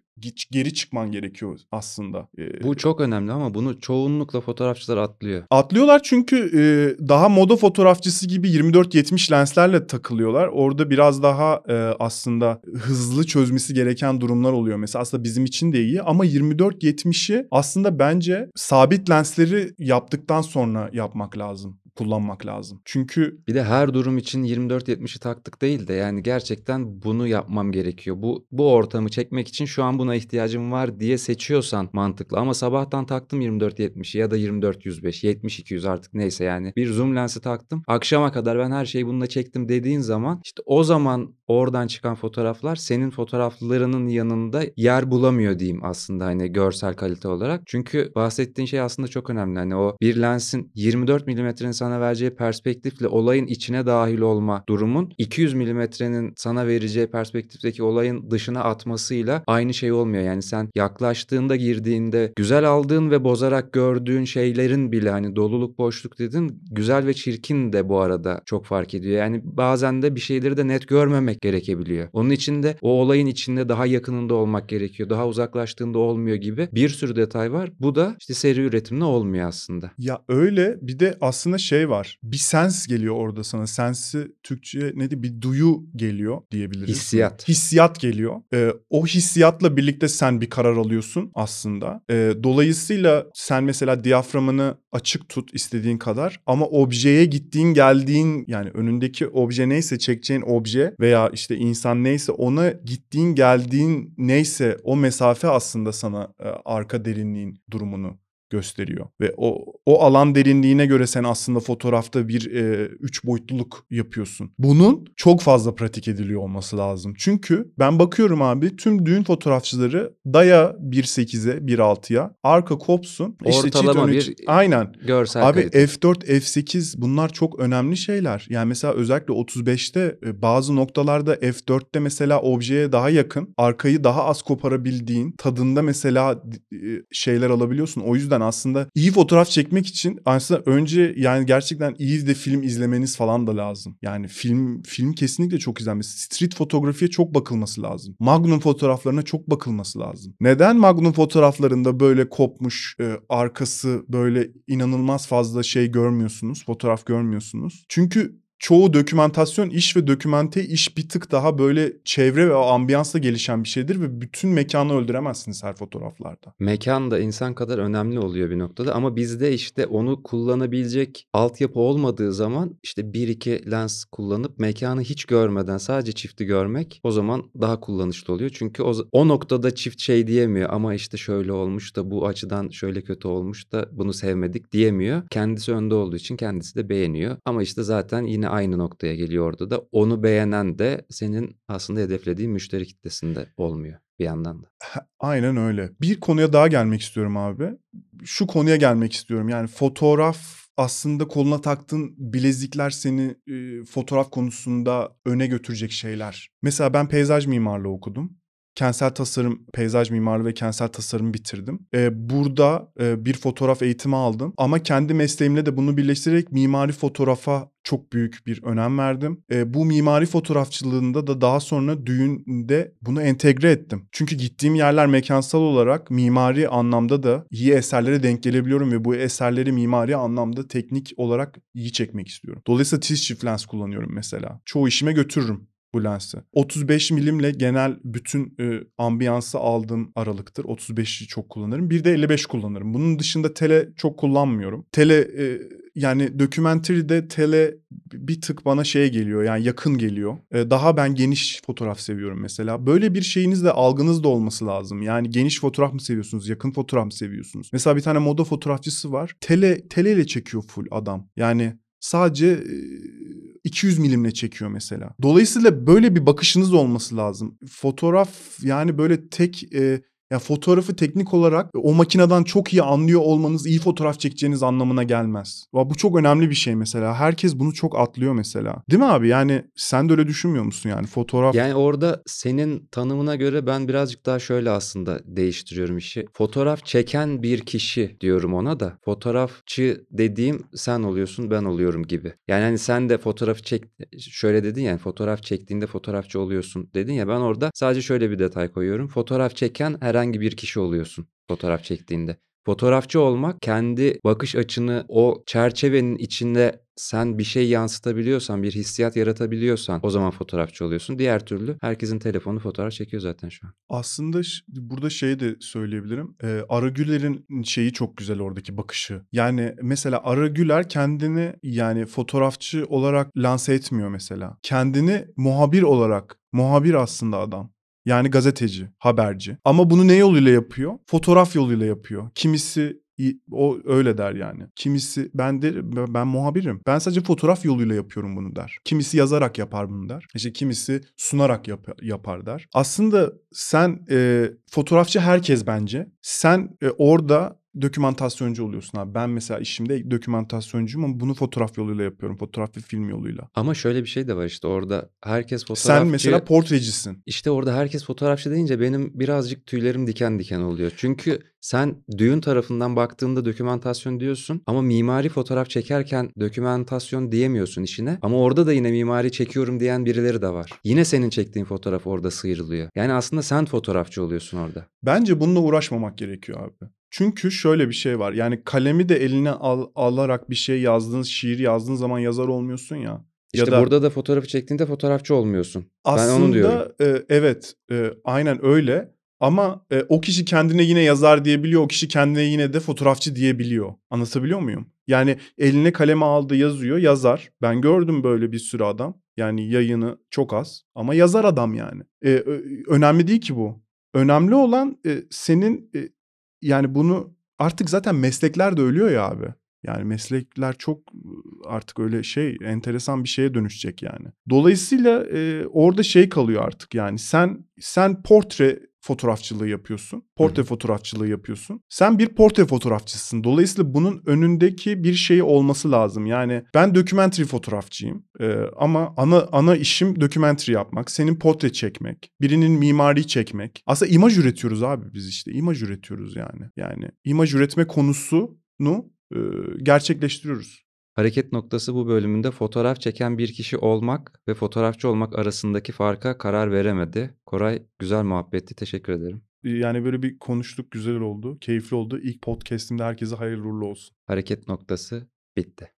geri çıkman gerekiyor aslında. Ee, Bu çok önemli ama bunu çoğunlukla fotoğrafçılar atlıyor. Atlıyorlar çünkü e, daha moda fotoğrafçısı gibi 24-70 lenslerle takılıyorlar. Orada biraz daha e, aslında hızlı çözmesi gereken durumlar oluyor. Mesela aslında bizim için de iyi ama 24-70'i aslında bence sabit lensleri yaptıktan sonra yapmak lazım kullanmak lazım. Çünkü bir de her durum için 24-70'i taktık değil de yani gerçekten bunu yapmam gerekiyor. Bu bu ortamı çekmek için şu an buna ihtiyacım var diye seçiyorsan mantıklı ama sabahtan taktım 24-70'i ya da 24-105, 70-200 artık neyse yani bir zoom lensi taktım. Akşama kadar ben her şeyi bununla çektim dediğin zaman işte o zaman oradan çıkan fotoğraflar senin fotoğraflarının yanında yer bulamıyor diyeyim aslında hani görsel kalite olarak. Çünkü bahsettiğin şey aslında çok önemli. Hani o bir lensin 24 milimetrenin sana vereceği perspektifle olayın içine dahil olma durumun 200 milimetrenin sana vereceği perspektifteki olayın dışına atmasıyla aynı şey olmuyor. Yani sen yaklaştığında girdiğinde güzel aldığın ve bozarak gördüğün şeylerin bile hani doluluk boşluk dedin güzel ve çirkin de bu arada çok fark ediyor. Yani bazen de bir şeyleri de net görmemek gerekebiliyor. Onun için de o olayın içinde daha yakınında olmak gerekiyor. Daha uzaklaştığında olmuyor gibi bir sürü detay var. Bu da işte seri üretimle olmuyor aslında. Ya öyle bir de aslında şey şey var. Bir sens geliyor orada sana. Sensi Türkçe neydi? Bir duyu geliyor diyebiliriz. Hissiyat. Hissiyat geliyor. Ee, o hissiyatla birlikte sen bir karar alıyorsun aslında. Ee, dolayısıyla sen mesela diyaframını açık tut istediğin kadar ama objeye gittiğin geldiğin yani önündeki obje neyse çekeceğin obje veya işte insan neyse ona gittiğin geldiğin neyse o mesafe aslında sana e, arka derinliğin durumunu gösteriyor. Ve o o alan derinliğine göre sen aslında fotoğrafta bir e, üç boyutluluk yapıyorsun. Bunun çok fazla pratik ediliyor olması lazım. Çünkü ben bakıyorum abi tüm düğün fotoğrafçıları daya 1.8'e 1.6'ya arka kopsun. işte Ortalama bir Aynen. Görsel Abi kalite. F4, F8 bunlar çok önemli şeyler. Yani mesela özellikle 35'te e, bazı noktalarda F4'te mesela objeye daha yakın, arkayı daha az koparabildiğin, tadında mesela e, şeyler alabiliyorsun. O yüzden aslında iyi fotoğraf çekmek için aslında önce yani gerçekten iyi de film izlemeniz falan da lazım. Yani film film kesinlikle çok izlenmesi. Street fotoğrafiye çok bakılması lazım. Magnum fotoğraflarına çok bakılması lazım. Neden Magnum fotoğraflarında böyle kopmuş e, arkası böyle inanılmaz fazla şey görmüyorsunuz, fotoğraf görmüyorsunuz? Çünkü çoğu dokümentasyon iş ve dokümente iş bir tık daha böyle çevre ve ambiyansla gelişen bir şeydir ve bütün mekanı öldüremezsiniz her fotoğraflarda. Mekan da insan kadar önemli oluyor bir noktada ama bizde işte onu kullanabilecek altyapı olmadığı zaman işte bir iki lens kullanıp mekanı hiç görmeden sadece çifti görmek o zaman daha kullanışlı oluyor. Çünkü o, o noktada çift şey diyemiyor ama işte şöyle olmuş da bu açıdan şöyle kötü olmuş da bunu sevmedik diyemiyor. Kendisi önde olduğu için kendisi de beğeniyor. Ama işte zaten yine aynı noktaya geliyor orada da onu beğenen de senin aslında hedeflediğin müşteri kitlesinde olmuyor bir yandan da. Aynen öyle. Bir konuya daha gelmek istiyorum abi. Şu konuya gelmek istiyorum. Yani fotoğraf aslında koluna taktığın bilezikler seni e, fotoğraf konusunda öne götürecek şeyler. Mesela ben peyzaj mimarlığı okudum. Kentsel tasarım, peyzaj mimarlığı ve kentsel tasarım bitirdim. E, burada e, bir fotoğraf eğitimi aldım. Ama kendi mesleğimle de bunu birleştirerek mimari fotoğrafa çok büyük bir önem verdim. E, bu mimari fotoğrafçılığında da daha sonra düğünde bunu entegre ettim. Çünkü gittiğim yerler mekansal olarak mimari anlamda da iyi eserlere denk gelebiliyorum ve bu eserleri mimari anlamda teknik olarak iyi çekmek istiyorum. Dolayısıyla tiz çift lens kullanıyorum mesela. Çoğu işime götürürüm bu lensi. 35 milimle genel bütün e, ambiyansı aldığım aralıktır. 35'i çok kullanırım. Bir de 55 kullanırım. Bunun dışında tele çok kullanmıyorum. Tele e, yani dokümenteride tele bir tık bana şey geliyor yani yakın geliyor. E, daha ben geniş fotoğraf seviyorum mesela. Böyle bir şeyiniz de algınız da olması lazım. Yani geniş fotoğraf mı seviyorsunuz? Yakın fotoğraf mı seviyorsunuz? Mesela bir tane moda fotoğrafçısı var. Tele teleyle çekiyor full adam. Yani sadece e, 200 milimle çekiyor mesela. Dolayısıyla böyle bir bakışınız olması lazım. Fotoğraf yani böyle tek e, ya fotoğrafı teknik olarak o makineden çok iyi anlıyor olmanız iyi fotoğraf çekeceğiniz anlamına gelmez. Va, Bu çok önemli bir şey mesela. Herkes bunu çok atlıyor mesela. Değil mi abi? Yani sen de öyle düşünmüyor musun yani fotoğraf? Yani orada senin tanımına göre ben birazcık daha şöyle aslında değiştiriyorum işi. Fotoğraf çeken bir kişi diyorum ona da. Fotoğrafçı dediğim sen oluyorsun ben oluyorum gibi. Yani hani sen de fotoğrafı çek şöyle dedin yani fotoğraf çektiğinde fotoğrafçı oluyorsun dedin ya ben orada sadece şöyle bir detay koyuyorum. Fotoğraf çeken herhangi bir kişi oluyorsun fotoğraf çektiğinde. Fotoğrafçı olmak kendi bakış açını o çerçevenin içinde sen bir şey yansıtabiliyorsan, bir hissiyat yaratabiliyorsan o zaman fotoğrafçı oluyorsun. Diğer türlü herkesin telefonu fotoğraf çekiyor zaten şu an. Aslında burada şey de söyleyebilirim. Ee, Ara şeyi çok güzel oradaki bakışı. Yani mesela Ara Güler kendini yani fotoğrafçı olarak lanse etmiyor mesela. Kendini muhabir olarak, muhabir aslında adam. Yani gazeteci, haberci. Ama bunu ne yoluyla yapıyor? Fotoğraf yoluyla yapıyor. Kimisi o öyle der yani. Kimisi ben de ben muhabirim. Ben sadece fotoğraf yoluyla yapıyorum bunu der. Kimisi yazarak yapar bunu der. İşte kimisi sunarak yap- yapar der. Aslında sen e, fotoğrafçı herkes bence. Sen e, orada dokümantasyoncu oluyorsun abi. Ben mesela işimde dokümantasyoncuyum ama bunu fotoğraf yoluyla yapıyorum. Fotoğraf ve film yoluyla. Ama şöyle bir şey de var işte orada herkes fotoğrafçı. Sen mesela portrecisin. İşte orada herkes fotoğrafçı deyince benim birazcık tüylerim diken diken oluyor. Çünkü sen düğün tarafından baktığında dokümantasyon diyorsun ama mimari fotoğraf çekerken dokümantasyon diyemiyorsun işine. Ama orada da yine mimari çekiyorum diyen birileri de var. Yine senin çektiğin fotoğraf orada sıyrılıyor. Yani aslında sen fotoğrafçı oluyorsun orada. Bence bununla uğraşmamak gerekiyor abi. Çünkü şöyle bir şey var. Yani kalemi de eline al- alarak bir şey yazdığın, şiir yazdığın zaman yazar olmuyorsun ya. İşte ya da burada da fotoğrafı çektiğinde fotoğrafçı olmuyorsun. aslında ben onu diyorum. e, evet e, aynen öyle. Ama e, o kişi kendine yine yazar diyebiliyor. O kişi kendine yine de fotoğrafçı diyebiliyor. Anlatabiliyor muyum? Yani eline kaleme aldı yazıyor yazar. Ben gördüm böyle bir sürü adam. Yani yayını çok az ama yazar adam yani. E, önemli değil ki bu. Önemli olan e, senin e, yani bunu artık zaten meslekler de ölüyor ya abi. Yani meslekler çok artık öyle şey enteresan bir şeye dönüşecek yani. Dolayısıyla e, orada şey kalıyor artık yani sen sen portre fotoğrafçılığı yapıyorsun. Portre Hı hı. fotoğrafçılığı yapıyorsun. Sen bir portre fotoğrafçısın. Dolayısıyla bunun önündeki bir şey olması lazım. Yani ben documentary fotoğrafçıyım. E, ama ana ana işim documentary yapmak. Senin portre çekmek. Birinin mimari çekmek. Aslında imaj üretiyoruz abi biz işte. İmaj üretiyoruz yani. Yani imaj üretme konusunu e, gerçekleştiriyoruz. Hareket noktası bu bölümünde fotoğraf çeken bir kişi olmak ve fotoğrafçı olmak arasındaki farka karar veremedi. Koray güzel muhabbetti. Teşekkür ederim. Yani böyle bir konuştuk güzel oldu. Keyifli oldu. İlk podcast'imde herkese hayırlı uğurlu olsun. Hareket noktası bitti.